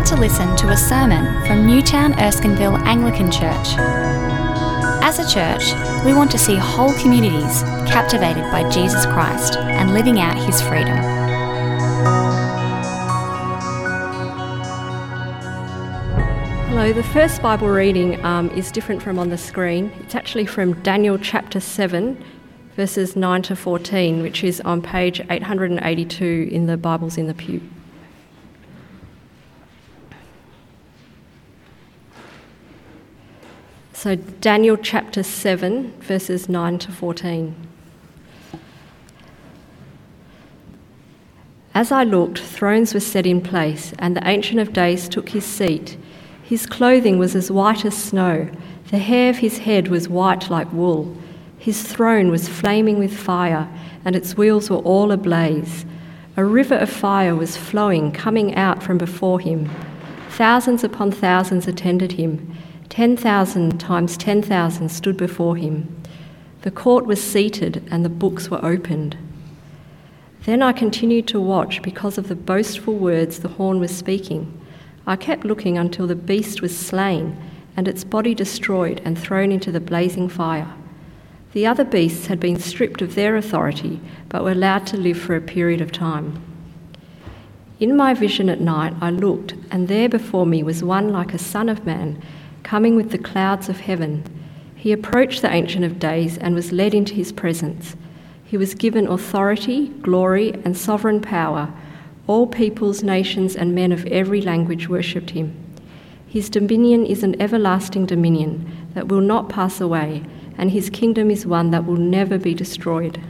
about to listen to a sermon from Newtown Erskineville Anglican Church. As a church, we want to see whole communities captivated by Jesus Christ and living out his freedom. Hello, the first Bible reading um, is different from on the screen. It's actually from Daniel chapter 7, verses 9 to 14, which is on page 882 in the Bibles in the pew. So, Daniel chapter 7, verses 9 to 14. As I looked, thrones were set in place, and the Ancient of Days took his seat. His clothing was as white as snow, the hair of his head was white like wool. His throne was flaming with fire, and its wheels were all ablaze. A river of fire was flowing, coming out from before him. Thousands upon thousands attended him. 10,000 times 10,000 stood before him. The court was seated and the books were opened. Then I continued to watch because of the boastful words the horn was speaking. I kept looking until the beast was slain and its body destroyed and thrown into the blazing fire. The other beasts had been stripped of their authority but were allowed to live for a period of time. In my vision at night, I looked, and there before me was one like a son of man coming with the clouds of heaven. He approached the Ancient of Days and was led into his presence. He was given authority, glory, and sovereign power. All peoples, nations, and men of every language worshipped him. His dominion is an everlasting dominion that will not pass away, and his kingdom is one that will never be destroyed.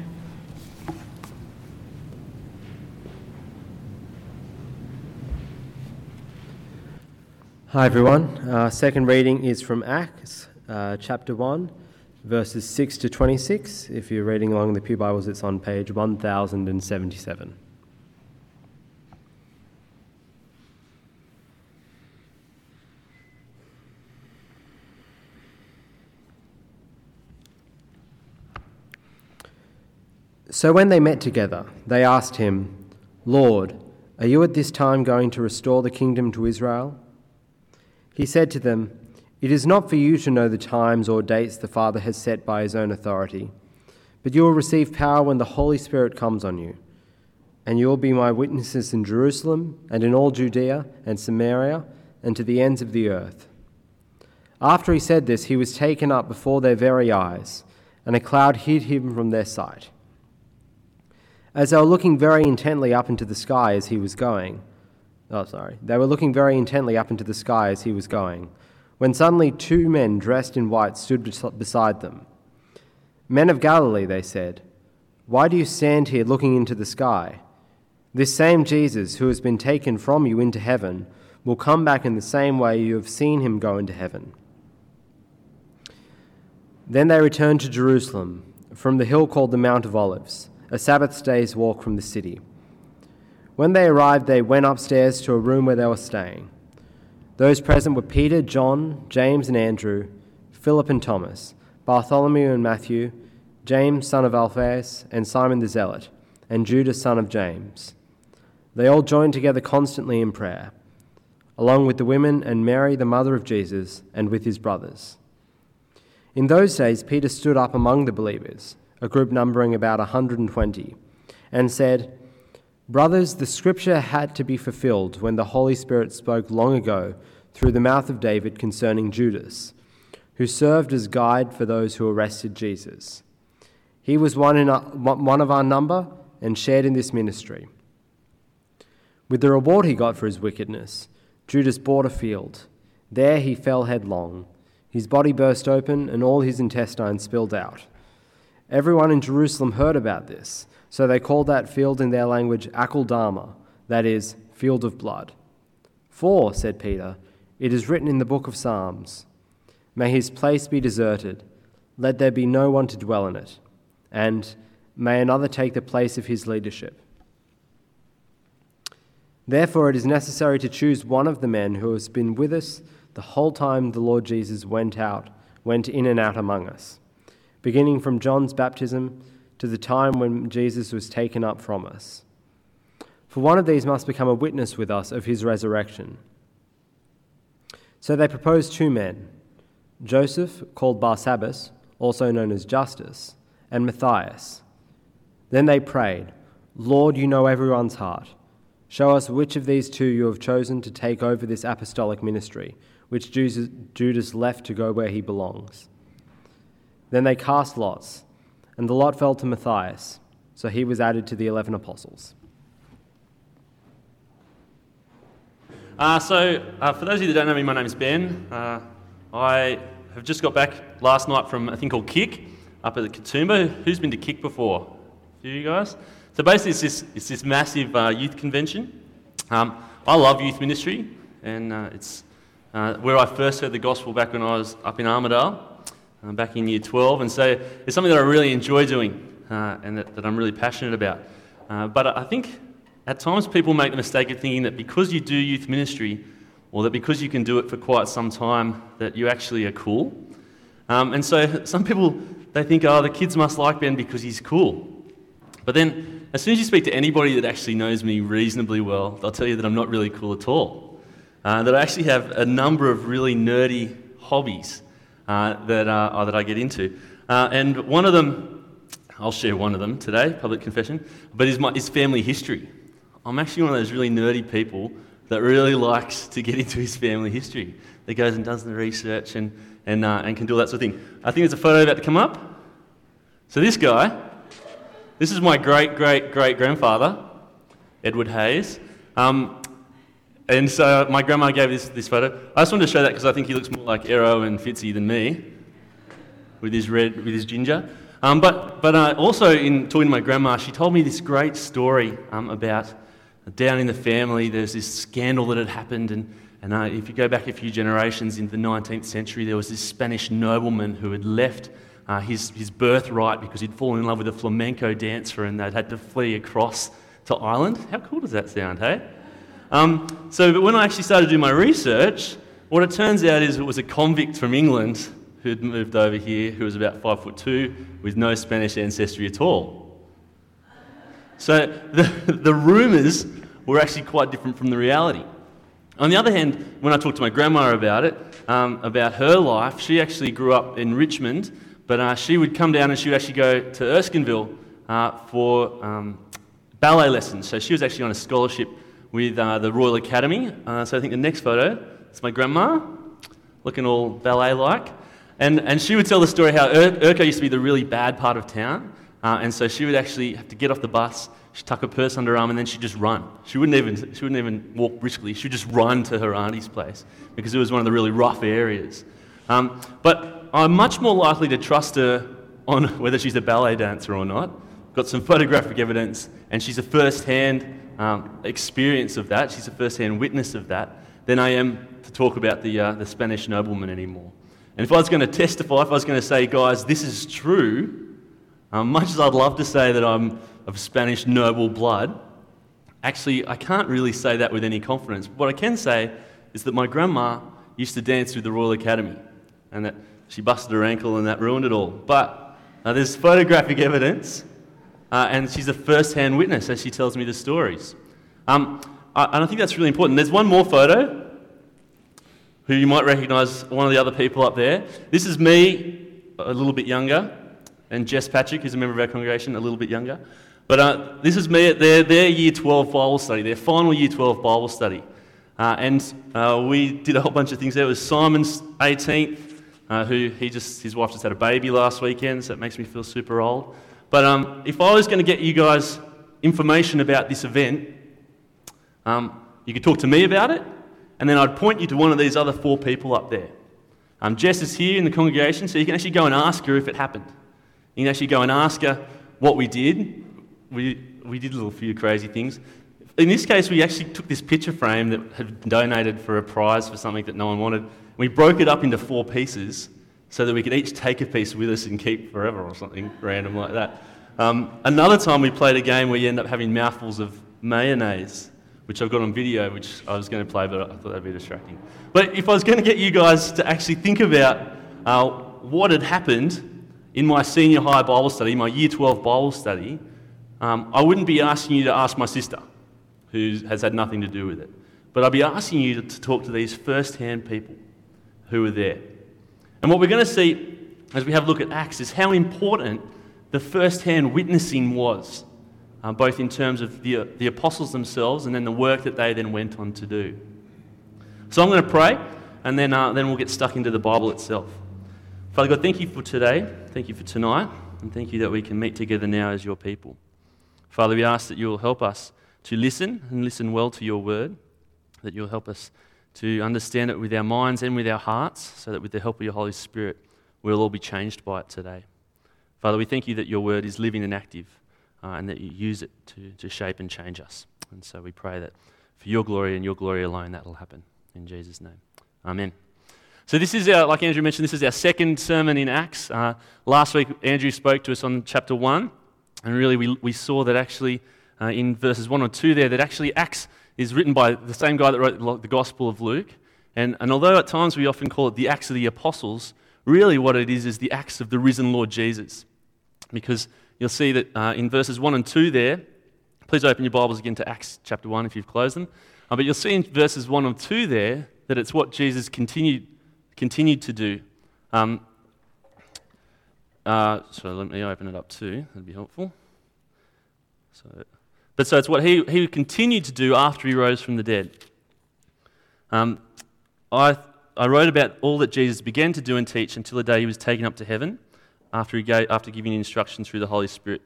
Hi, everyone. Uh, second reading is from Acts, uh, chapter 1, verses 6 to 26. If you're reading along the Pew Bibles, it's on page 1077. So when they met together, they asked him, Lord, are you at this time going to restore the kingdom to Israel? He said to them, It is not for you to know the times or dates the Father has set by his own authority, but you will receive power when the Holy Spirit comes on you. And you will be my witnesses in Jerusalem and in all Judea and Samaria and to the ends of the earth. After he said this, he was taken up before their very eyes, and a cloud hid him from their sight. As they were looking very intently up into the sky as he was going, Oh, sorry. They were looking very intently up into the sky as he was going, when suddenly two men dressed in white stood beside them. Men of Galilee, they said, why do you stand here looking into the sky? This same Jesus, who has been taken from you into heaven, will come back in the same way you have seen him go into heaven. Then they returned to Jerusalem from the hill called the Mount of Olives, a Sabbath day's walk from the city. When they arrived, they went upstairs to a room where they were staying. Those present were Peter, John, James, and Andrew, Philip and Thomas, Bartholomew and Matthew, James, son of Alphaeus, and Simon the Zealot, and Judas, son of James. They all joined together constantly in prayer, along with the women and Mary, the mother of Jesus, and with his brothers. In those days, Peter stood up among the believers, a group numbering about 120, and said, Brothers, the scripture had to be fulfilled when the Holy Spirit spoke long ago through the mouth of David concerning Judas, who served as guide for those who arrested Jesus. He was one, in our, one of our number and shared in this ministry. With the reward he got for his wickedness, Judas bought a field. There he fell headlong. His body burst open and all his intestines spilled out. Everyone in Jerusalem heard about this so they called that field in their language Akeldama, that is, field of blood. For, said Peter, it is written in the book of Psalms May his place be deserted, let there be no one to dwell in it, and may another take the place of his leadership. Therefore, it is necessary to choose one of the men who has been with us the whole time the Lord Jesus went out, went in and out among us, beginning from John's baptism to the time when Jesus was taken up from us. For one of these must become a witness with us of his resurrection. So they proposed two men Joseph, called Barsabbas, also known as Justus, and Matthias. Then they prayed, Lord, you know everyone's heart. Show us which of these two you have chosen to take over this apostolic ministry, which Judas left to go where he belongs. Then they cast lots, and the lot fell to Matthias, so he was added to the eleven apostles. Uh, so, uh, for those of you that don't know me, my name is Ben. Uh, I have just got back last night from a thing called KYCK up at the Katoomba. Who's been to KYCK before? A few of you guys? So, basically, it's this, it's this massive uh, youth convention. Um, I love youth ministry, and uh, it's uh, where I first heard the gospel back when I was up in Armidale, back in year 12. And so, it's something that I really enjoy doing and that, that, I'm really passionate about. but I think at times, people make the mistake of thinking that because you do youth ministry, or that because you can do it for quite some time, that you actually are cool. Um, and so some people, they think, oh, the kids must like Ben because he's cool. But then, as soon as you speak to anybody that actually knows me reasonably well, they'll tell you that I'm not really cool at all. Uh, that I actually have a number of really nerdy hobbies uh, that, uh, that I get into. Uh, and one of them, I'll share one of them today, public confession, but is, my, is family history. I'm actually one of those really nerdy people that really likes to get into his family history, that goes and does the research and, and, uh, and can do all that sort of thing. I think there's a photo about to come up. So, this guy, this is my great great great grandfather, Edward Hayes. Um, and so my grandma gave this, this photo. I just wanted to show that because I think he looks more like Arrow and Fitzy than me, with his red, with his ginger. Um, but but uh, also in talking to my grandma, she told me this great story um, about down in the family, there's this scandal that had happened. And, and uh, if you go back a few generations in the 19th century, there was this Spanish nobleman who had left uh, his, his birthright because he'd fallen in love with a flamenco dancer and they'd had to flee across to Ireland. How cool does that sound, hey? Um, so, but when I actually started to do my research, what it turns out is it was a convict from England who'd moved over here who was about five foot two with no Spanish ancestry at all. So the, the rumours were actually quite different from the reality. On the other hand, when I talked to my grandma about it, um, about her life, she actually grew up in Richmond, but uh, she would come down and she would actually go to Erskineville uh, for um, ballet lessons. So she was actually on a scholarship with uh, the Royal Academy. Uh, so I think the next photo is my grandma, looking all ballet like. And, and she would tell the story how Ur- used to be the really bad part of town. Uh, and so she would actually have to get off the bus, she'd tuck her purse under her arm, and then she'd just run. She wouldn't even, she wouldn't even walk briskly. She'd just run to her auntie's place because it was one of the really rough areas. Um, but I'm much more likely to trust her on whether she's a ballet dancer or not. Got some photographic evidence, and she's a first hand um, experience of that. She's a first hand witness of that than I am to talk about the, uh, the Spanish nobleman anymore. And if I was going to testify, if I was going to say, guys, this is true, um, much as I'd love to say that I'm of Spanish noble blood, actually, I can't really say that with any confidence. What I can say is that my grandma used to dance with the Royal Academy and that she busted her ankle and that ruined it all. But uh, there's photographic evidence, uh, and she's a first hand witness as she tells me the stories. Um, I, and I think that's really important. There's one more photo who you might recognize one of the other people up there. This is me, a little bit younger and Jess Patrick, who's a member of our congregation, a little bit younger. But uh, this is me at their, their year 12 Bible study, their final year 12 Bible study. Uh, and uh, we did a whole bunch of things there. It was Simon's 18th, uh, who he just, his wife just had a baby last weekend, so it makes me feel super old. But um, if I was going to get you guys information about this event, um, you could talk to me about it, and then I'd point you to one of these other four people up there. Um, Jess is here in the congregation, so you can actually go and ask her if it happened. You can actually go and ask her what we did. We, we did a little few crazy things. In this case, we actually took this picture frame that had been donated for a prize for something that no one wanted. We broke it up into four pieces so that we could each take a piece with us and keep forever or something random like that. Um, another time we played a game where you end up having mouthfuls of mayonnaise, which I've got on video, which I was going to play, but I thought that'd be distracting. But if I was going to get you guys to actually think about uh, what had happened in my senior high Bible study, my year 12 Bible study, um, I wouldn't be asking you to ask my sister, who has had nothing to do with it. But I'd be asking you to, talk to these first hand people who were there. And what we're going to see as we have a look at Acts is how important the first hand witnessing was, uh, both in terms of the, the apostles themselves and then the work that they then went on to do. So I'm going to pray, and then, uh, then we'll get stuck into the Bible itself. Father God, thank you for today. Thank you for tonight. And thank you that we can meet together now as your people. Father, we ask that you will help us to listen and listen well to your word, that you'll help us to understand it with our minds and with our hearts, so that with the help of your Holy Spirit, we'll all be changed by it today. Father, we thank you that your word is living and active uh, and that you use it to, to shape and change us. And so we pray that for your glory and your glory alone, that will happen. In Jesus' name. Amen. So, this is our, like Andrew mentioned, this is our second sermon in Acts. Uh, last week, Andrew spoke to us on chapter 1, and really we, we saw that actually uh, in verses 1 or 2 there, that actually Acts is written by the same guy that wrote the Gospel of Luke. And, and although at times we often call it the Acts of the Apostles, really what it is is the Acts of the risen Lord Jesus. Because you'll see that uh, in verses 1 and 2 there, please open your Bibles again to Acts chapter 1 if you've closed them. Uh, but you'll see in verses 1 and 2 there that it's what Jesus continued, continued to do. Um, uh, so let me open it up too, that'd be helpful. So, but so it's what he, he continued to do after he rose from the dead. Um, I, I wrote about all that Jesus began to do and teach until the day he was taken up to heaven after, he gave, after giving instruction through the Holy Spirit.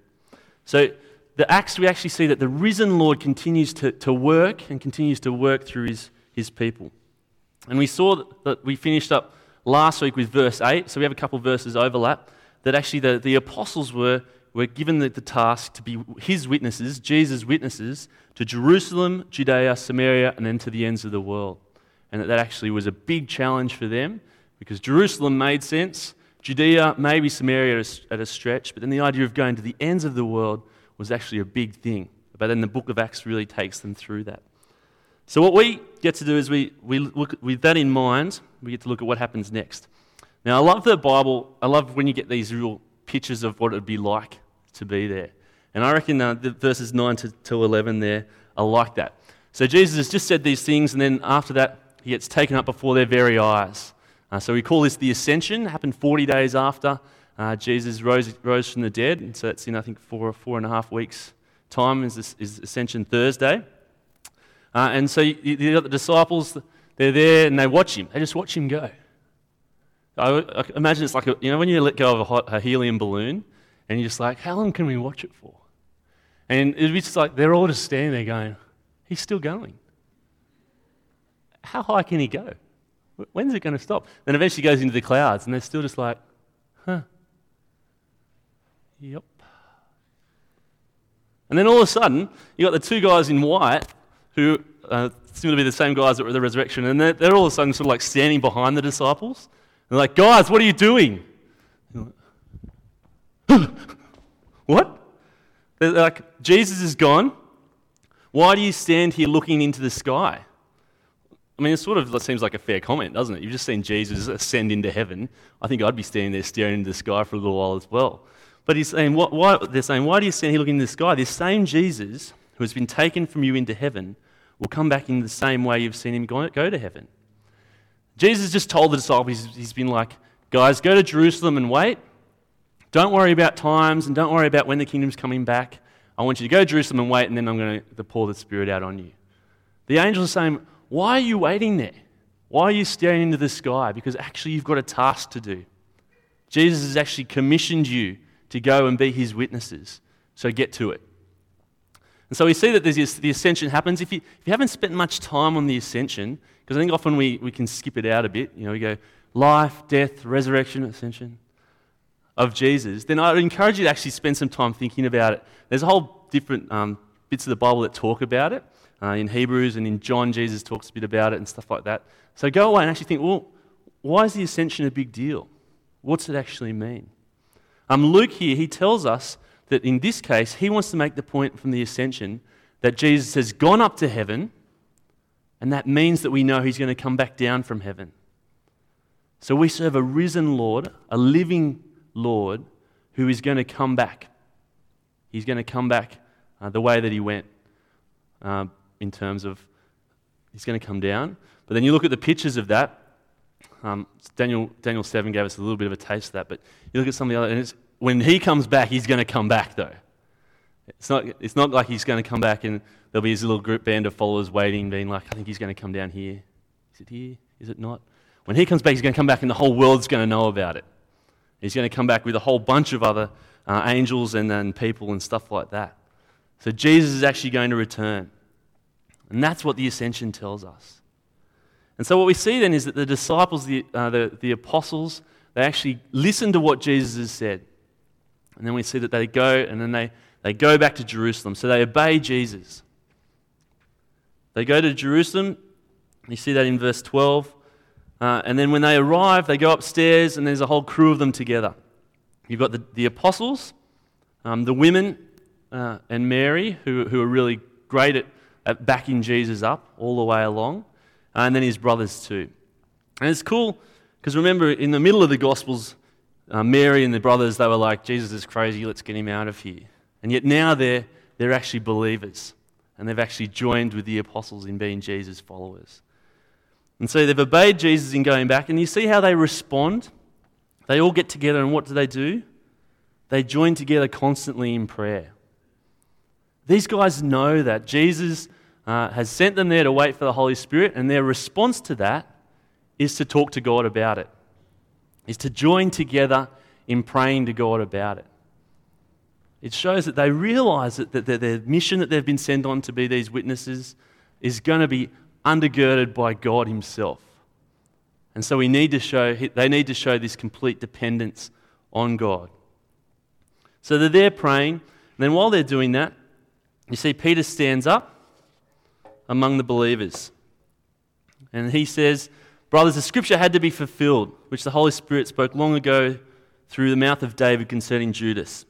So, the Acts, we actually see that the risen Lord continues to, to work and continues to work through his, his people. And we saw that, that we finished up last week with verse 8, so we have a couple verses overlap, that actually the, the apostles were, were given the, the task to be his witnesses, Jesus' witnesses, to Jerusalem, Judea, Samaria, and then to the ends of the world. And that, that actually was a big challenge for them because Jerusalem made sense, Judea, maybe Samaria at a, stretch, but then the idea of going to the ends of the world was actually a big thing. But then the book of Acts really takes them through that. So, what we get to do is we, we look with that in mind, we get to look at what happens next. Now, I love the Bible. I love when you get these real pictures of what it would be like to be there. And I reckon uh, the verses 9 to, to 11 there are like that. So, Jesus has just said these things, and then after that, he gets taken up before their very eyes. Uh, so we call this the ascension. It happened 40 days after uh, Jesus rose, rose from the dead. And so that's in, I think, four, four and a half weeks' time is, this, is Ascension Thursday. Uh, and so you, you got the disciples, they're there and they watch him. They just watch him go. I, I imagine it's like, a, you know, when you let go of a, hot, a helium balloon and you're just like, how long can we watch it for? And be just like, they're all just standing there going, he's still going. How high can he go? When's it going to stop? Then eventually goes into the clouds, and they're still just like, huh. Yep. And then all of a sudden, you got the two guys in white who uh, seem to be the same guys that were at the resurrection, and they're, they're all of a sudden sort of like standing behind the disciples. They're like, guys, what are you doing? what? They're like, Jesus is gone. Why do you stand here looking into the sky? I mean, it sort of seems like a fair comment, doesn't it? You've just seen Jesus ascend into heaven. I think I'd be standing there staring into the sky for a little while as well. But he's saying, what, why, they're saying, why do you stand here looking into the sky? This same Jesus who has been taken from you into heaven will come back in the same way you've seen him go, go to heaven. Jesus just told the disciples, he's, he's been like, guys, go to Jerusalem and wait. Don't worry about times and don't worry about when the kingdom's coming back. I want you to go to Jerusalem and wait, and then I'm going to pour the Spirit out on you. The angels are saying, why are you waiting there? Why are you staring into the sky? Because actually, you've got a task to do. Jesus has actually commissioned you to go and be his witnesses. So get to it. And so we see that this, the ascension happens. If you, if you haven't spent much time on the ascension, because I think often we, we can skip it out a bit, you know, we go life, death, resurrection, ascension of Jesus, then I would encourage you to actually spend some time thinking about it. There's a whole different um, bits of the Bible that talk about it. Uh, in Hebrews and in John, Jesus talks a bit about it and stuff like that. So go away and actually think, well, why is the ascension a big deal? What's it actually mean? Um, Luke here, he tells us that in this case, he wants to make the point from the ascension that Jesus has gone up to heaven, and that means that we know he's going to come back down from heaven. So we serve a risen Lord, a living Lord, who is going to come back. He's going to come back uh, the way that he went. Uh, in terms of he's going to come down. But then you look at the pictures of that, Um, Daniel, Daniel 7 gave us a little bit of a taste of that, but you look at some of the other, and when he comes back, he's going to come back, though. It's not, it's not like he's going to come back and there'll be his little group band of followers waiting, being like, I think he's going to come down here. Is it here? Is it not? When he comes back, he's going to come back and the whole world's going to know about it. He's going to come back with a whole bunch of other uh, angels and, and people and stuff like that. So Jesus is actually going to return. And that's what the ascension tells us. And so what we see then is that the disciples, the, uh, the, the apostles, they actually listen to what Jesus has said. And then we see that they go and then they, they go back to Jerusalem. So they obey Jesus. They go to Jerusalem. You see that in verse 12. Uh, and then when they arrive, they go upstairs and there's a whole crew of them together. You've got the, the apostles, um, the women, uh, and Mary, who, who are really great at, at backing Jesus up all the way along, and then his brothers too. And it's cool because remember, in the middle of the Gospels, uh, Mary and the brothers, they were like, Jesus is crazy, let's get him out of here. And yet now they're, they're actually believers, and they've actually joined with the apostles in being Jesus' followers. And so they've obeyed Jesus in going back, and you see how they respond? They all get together, and what do they do? They join together constantly in prayer. These guys know that Jesus uh, has sent them there to wait for the Holy Spirit, and their response to that is to talk to God about it, is to join together in praying to God about it. It shows that they realize that, that their mission that they've been sent on to be these witnesses is going to be undergirded by God Himself. And so we need to show, they need to show this complete dependence on God. So they're there praying, and then while they're doing that, you see Peter stands up among the believers. And he says, Brothers, the scripture had to be fulfilled, which the Holy Spirit spoke long ago through the mouth of David concerning Judas.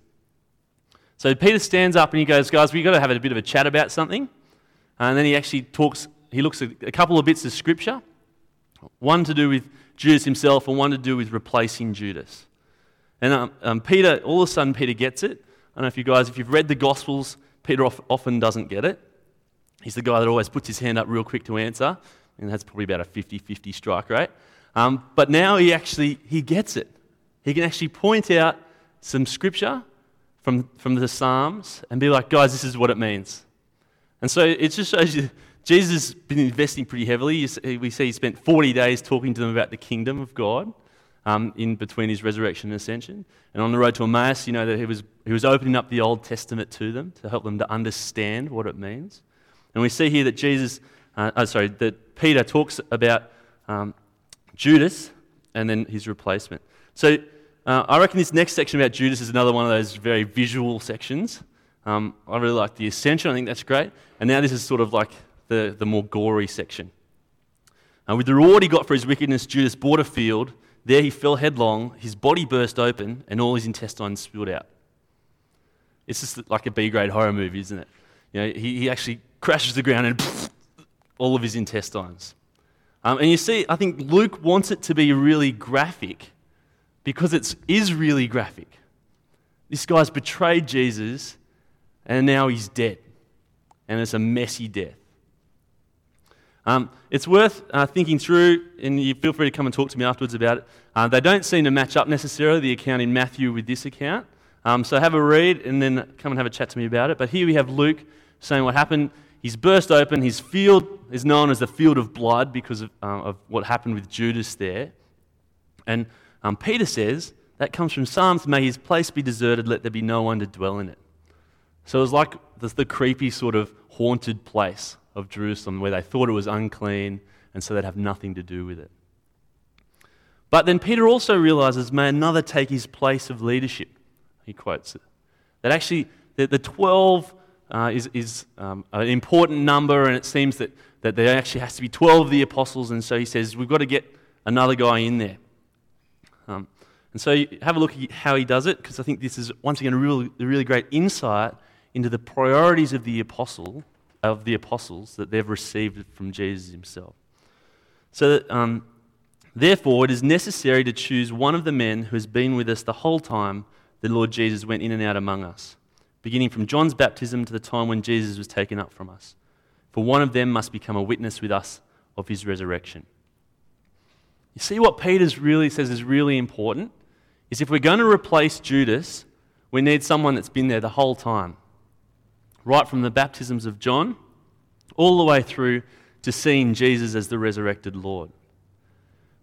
So Peter stands up and he goes, Guys, we've got to have a bit of a chat about something. And then he actually talks, he looks at a couple of bits of scripture one to do with Judas himself and one to do with replacing Judas. And um, um, Peter, all of a sudden, Peter gets it. I don't know if you guys, if you've read the Gospels, Peter often doesn't get it. He's the guy that always puts his hand up real quick to answer, and that's probably about a 50 50 strike rate. Um, but now he actually he gets it. He can actually point out some scripture from, from the Psalms and be like, guys, this is what it means. And so it just shows you Jesus has been investing pretty heavily. We see he spent 40 days talking to them about the kingdom of God um, in between his resurrection and ascension. And on the road to Emmaus, you know that he was, he was opening up the Old Testament to them to help them to understand what it means. And we see here that Jesus, uh, oh, sorry, that Peter talks about um, Judas and then his replacement. So uh, I reckon this next section about Judas is another one of those very visual sections. Um, I really like the ascension, I think that's great. And now this is sort of like the, the more gory section. Uh, with the reward he got for his wickedness, Judas bought a field there he fell headlong, his body burst open, and all his intestines spilled out. It's just like a B grade horror movie, isn't it? You know, he, he actually crashes the ground and pff, all of his intestines. Um, and you see, I think Luke wants it to be really graphic because it is really graphic. This guy's betrayed Jesus and now he's dead. And it's a messy death. Um, it's worth uh, thinking through, and you feel free to come and talk to me afterwards about it. Uh, they don't seem to match up necessarily, the account in Matthew with this account. Um, so have a read and then come and have a chat to me about it. But here we have Luke saying what happened. He's burst open. His field is known as the field of blood because of, uh, of what happened with Judas there. And um, Peter says that comes from Psalms May his place be deserted, let there be no one to dwell in it. So it was like the, the creepy sort of haunted place of Jerusalem where they thought it was unclean, and so they'd have nothing to do with it. But then Peter also realizes, may another take his place of leadership. He quotes it. That actually, the, the 12 uh, is, is um, an important number, and it seems that, that there actually has to be 12 of the apostles, and so he says, we've got to get another guy in there. Um, and so have a look at how he does it, because I think this is, once again, a really, a really great insight into the priorities of the apostle of the apostles that they've received from Jesus himself. So that, um, therefore, it is necessary to choose one of the men who has been with us the whole time the Lord Jesus went in and out among us, beginning from John's baptism to the time when Jesus was taken up from us. For one of them must become a witness with us of his resurrection. You see what Peter's really says is really important? Is if we're going to replace Judas, we need someone that's been there the whole time. Right from the baptisms of John all the way through to seeing Jesus as the resurrected Lord.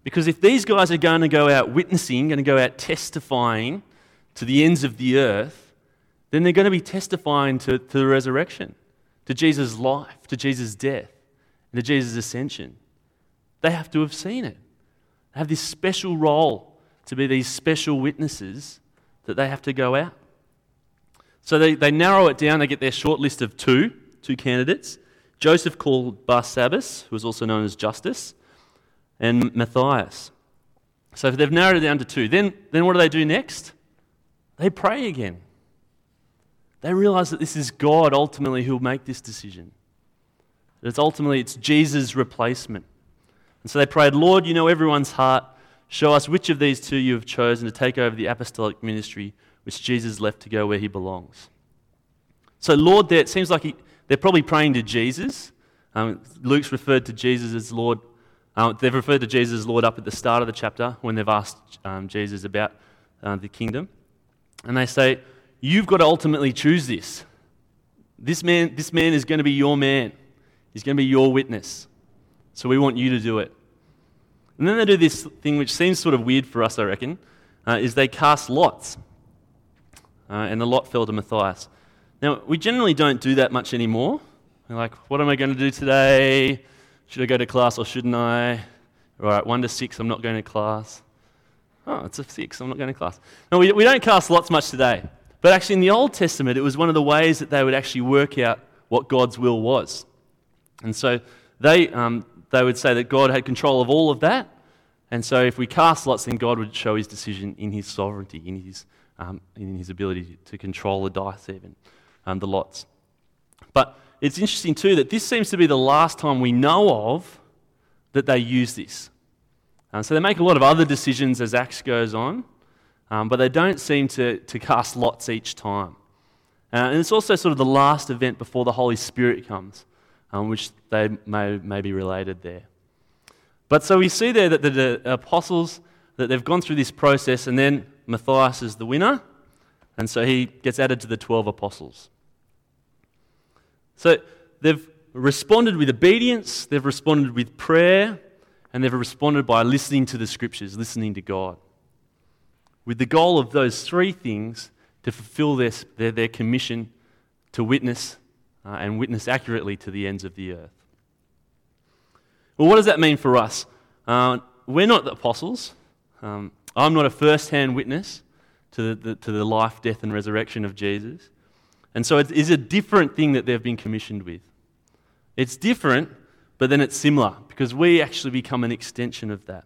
Because if these guys are going to go out witnessing, going to go out testifying to the ends of the earth, then they're going to be testifying to, to the resurrection, to Jesus' life, to Jesus' death, and to Jesus' ascension. They have to have seen it. They have this special role to be these special witnesses that they have to go out. So they, they narrow it down, they get their short list of two, two candidates. Joseph called Barsabbas, who was also known as Justus, and Matthias. So they've narrowed it down to two. Then, then what do they do next? They pray again. They realize that this is God ultimately who will make this decision. That it's ultimately it's Jesus' replacement. And so they prayed, Lord, you know everyone's heart. Show us which of these two you have chosen to take over the apostolic ministry which Jesus left to go where he belongs. So, Lord, there, it seems like he, they're probably praying to Jesus. Um, Luke's referred to Jesus as Lord. Um, they've referred to Jesus as Lord up at the start of the chapter when they've asked um, Jesus about uh, the kingdom. And they say, You've got to ultimately choose this. This man, this man is going to be your man, he's going to be your witness. So we want you to do it. And then they do this thing which seems sort of weird for us, I reckon, uh, is they cast lots. Uh, and the lot fell to Matthias. Now, we generally don't do that much anymore. We're like, what am I going to do today? Should I go to class or shouldn't I? All right, one to six, I'm not going to class. Oh, it's a six, I'm not going to class. No, we, we don't cast lots much today. But actually, in the Old Testament, it was one of the ways that they would actually work out what God's will was. And so they, um, they would say that God had control of all of that. And so if we cast lots, then God would show his decision in his sovereignty, in his, um, in his ability to control the dice, even, um, the lots. But it's interesting too that this seems to be the last time we know of that they use this. Um, so they make a lot of other decisions as Acts goes on, um, but they don't seem to, to cast lots each time. Uh, and it's also sort of the last event before the Holy Spirit comes um, which they may, may be related there. But so we see there that the, the apostles, that they've gone through this process, and then Matthias is the winner, and so he gets added to the 12 apostles. So they've responded with obedience, they've responded with prayer, and they've responded by listening to the scriptures, listening to God. With the goal of those three things to fulfill their, their, their commission to witness uh, and witness accurately to the ends of the earth. Well, what does that mean for us? Uh, we're not the apostles. Um, I'm not a first hand witness to the, to the life, death, and resurrection of Jesus. And so it is a different thing that they've been commissioned with. It's different, but then it's similar because we actually become an extension of that.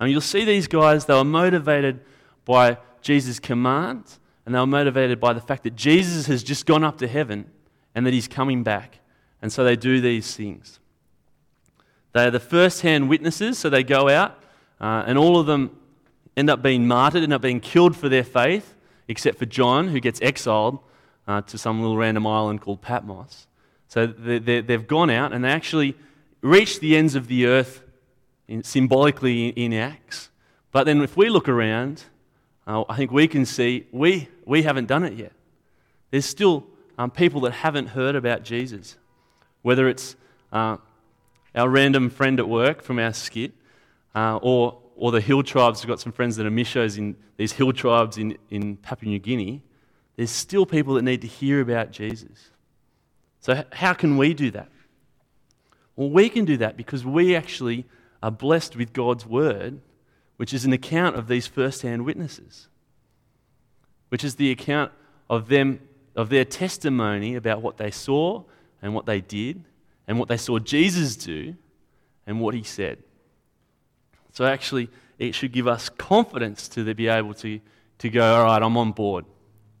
And you'll see these guys, they were motivated by Jesus' command and they were motivated by the fact that Jesus has just gone up to heaven and that he's coming back. And so they do these things. They are the first hand witnesses, so they go out, uh, and all of them end up being martyred, end up being killed for their faith, except for John, who gets exiled uh, to some little random island called Patmos. So they, have gone out and they actually reached the ends of the earth in, symbolically in, in Acts. But then if we look around, uh, I think we can see we, we haven't done it yet. There's still um, people that haven't heard about Jesus, whether it's uh, our random friend at work from our skit, uh, or, or the hill tribes. We've got some friends that are mishos in these hill tribes in, in Papua New Guinea. There's still people that need to hear about Jesus. So, how can we do that? Well, we can do that because we actually are blessed with God's word which is an account of these first hand witnesses, which is the account of them, of their testimony about what they saw and what they did and what they saw Jesus do and what he said. So, actually, it should give us confidence to be able to, to go, all right, I'm on board.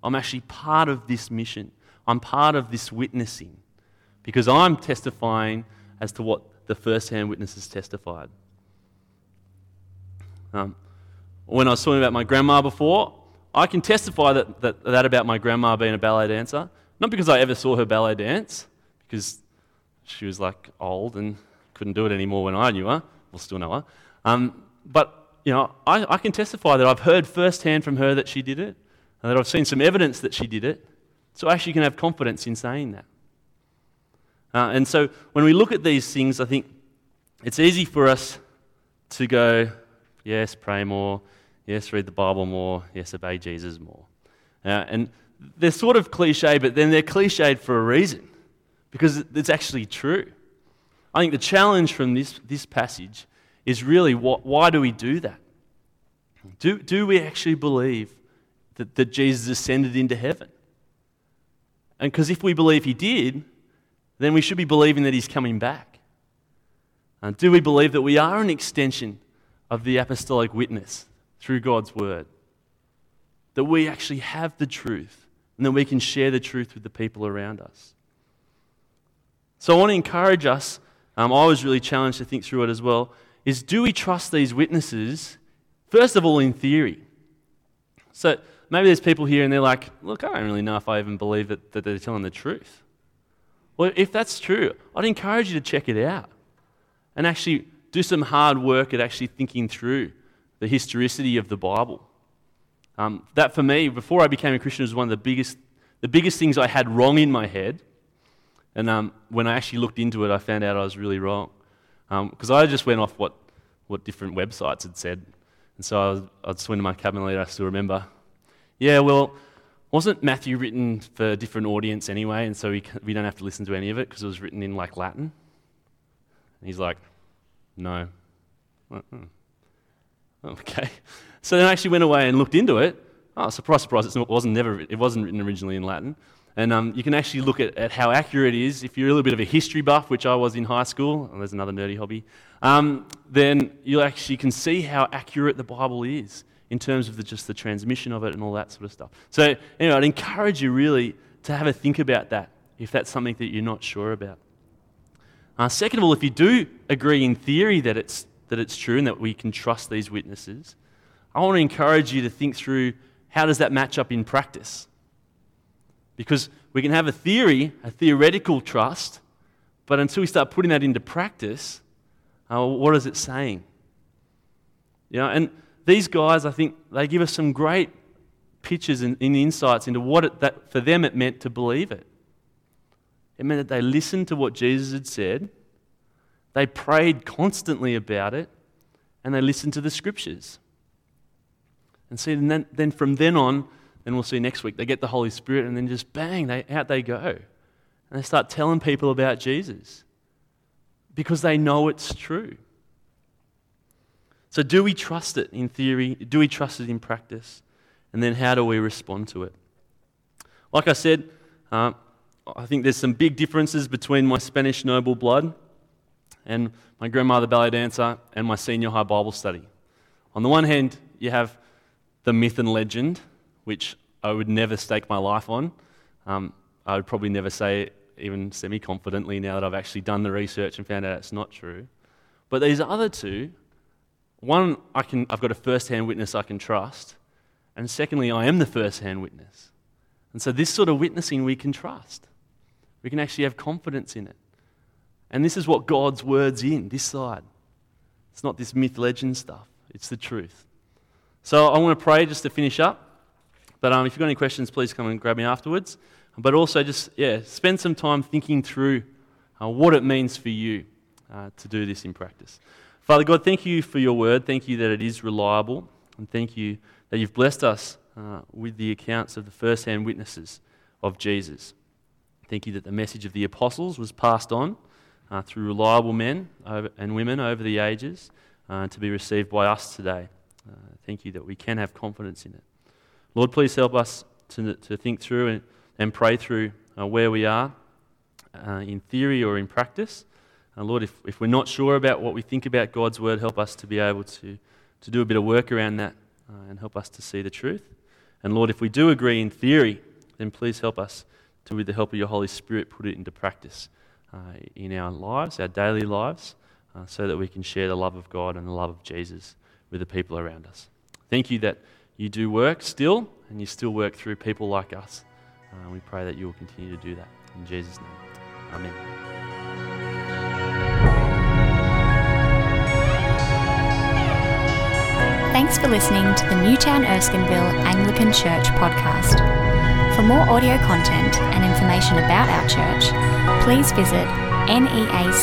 I'm actually part of this mission. I'm part of this witnessing because I'm testifying as to what the first hand witnesses testified. Um, when I was talking about my grandma before, I can testify that, that, that about my grandma being a ballet dancer. Not because I ever saw her ballet dance, because she was like old and couldn't do it anymore when I knew her, well, still know her. Um, but, you know, I, I can testify that I've heard firsthand from her that she did it, and that I've seen some evidence that she did it. So I actually can have confidence in saying that. Uh, and so when we look at these things, I think it's easy for us to go, yes, pray more, yes, read the Bible more, yes, obey Jesus more. Uh, and they're sort of cliche, but then they're cliched for a reason because it's actually true. I think the challenge from this, this passage is really what, why do we do that? Do, do we actually believe that, that Jesus ascended into heaven? And because if we believe he did, then we should be believing that he's coming back. Uh, do we believe that we are an extension of the apostolic witness through God's word? That we actually have the truth and that we can share the truth with the people around us. So I want to encourage us, um, I was really challenged to think through it as well, is do we trust these witnesses, first of all, in theory? So maybe there's people here and they're like, look, I don't really know if I even believe that, that they're telling the truth. Well, if that's true, I'd encourage you to check it out and actually do some hard work at actually thinking through the historicity of the Bible. Um, that for me, before I became a Christian, was one of the biggest, the biggest things I had wrong in my head. And um, when I actually looked into it, I found out I was really wrong. Because um, I just went off what, what different websites had said. And so I was, I'd swing to my cabin later, I still remember. Yeah, well, wasn't Matthew written for a different audience anyway? And so we, we don't have to listen to any of it because it was written in like Latin? And he's like, no. Uh-uh. Okay. So then I actually went away and looked into it. Oh, surprise, surprise, it wasn't, never, it wasn't written originally in Latin. And um, you can actually look at, at how accurate it is. If you're a little bit of a history buff, which I was in high school, oh, there's another nerdy hobby, um, then you actually can see how accurate the Bible is in terms of the, just the transmission of it and all that sort of stuff. So, anyway, I'd encourage you really to have a think about that if that's something that you're not sure about. Uh, second of all, if you do agree in theory that it's, that it's true and that we can trust these witnesses, I want to encourage you to think through how does that match up in practice? Because we can have a theory, a theoretical trust, but until we start putting that into practice, uh, what is it saying? You know, and these guys, I think, they give us some great pictures and, insights into what it, that for them it meant to believe it. It meant that they listened to what Jesus had said, they prayed constantly about it, and they listened to the scriptures. And see, and then, then from then on, and we'll see next week, they get the Holy Spirit, and then just bang, they, out they go. And they start telling people about Jesus because they know it's true. So, do we trust it in theory? Do we trust it in practice? And then, how do we respond to it? Like I said, uh, I think there's some big differences between my Spanish noble blood and my grandmother ballet dancer and my senior high Bible study. On the one hand, you have the myth and legend, which I would never stake my life on. Um, I would probably never say even semi confidently now that I've actually done the research and found out it's not true. But these other two, one, I can, I've got a first hand witness I can trust, and secondly, I am the first hand witness. And so, this sort of witnessing we can trust. We can actually have confidence in it. And this is what God's word's in, this side. It's not this myth legend stuff, it's the truth. So I want to pray just to finish up. But um, if you've got any questions, please come and grab me afterwards. But also, just, yeah, spend some time thinking through uh, what it means for you uh, to do this in practice. Father God, thank you for your word. Thank you that it is reliable. And thank you that you've blessed us uh, with the accounts of the first hand witnesses of Jesus. Thank you that the message of the apostles was passed on uh, through reliable men and women over the ages uh, to be received by us today. Uh, thank you that we can have confidence in it. Lord, please help us to, to think through and, and pray through uh, where we are uh, in theory or in practice. Uh, Lord, if, if we're not sure about what we think about God's word, help us to be able to, to do a bit of work around that uh, and help us to see the truth. And Lord, if we do agree in theory, then please help us to, with the help of your Holy Spirit, put it into practice uh, in our lives, our daily lives, uh, so that we can share the love of God and the love of Jesus with the people around us. Thank you that you do work still, and you still work through people like us. Uh, we pray that you will continue to do that. In Jesus' name, amen. Thanks for listening to the Newtown Erskineville Anglican Church podcast. For more audio content and information about our church, please visit neac.com.au.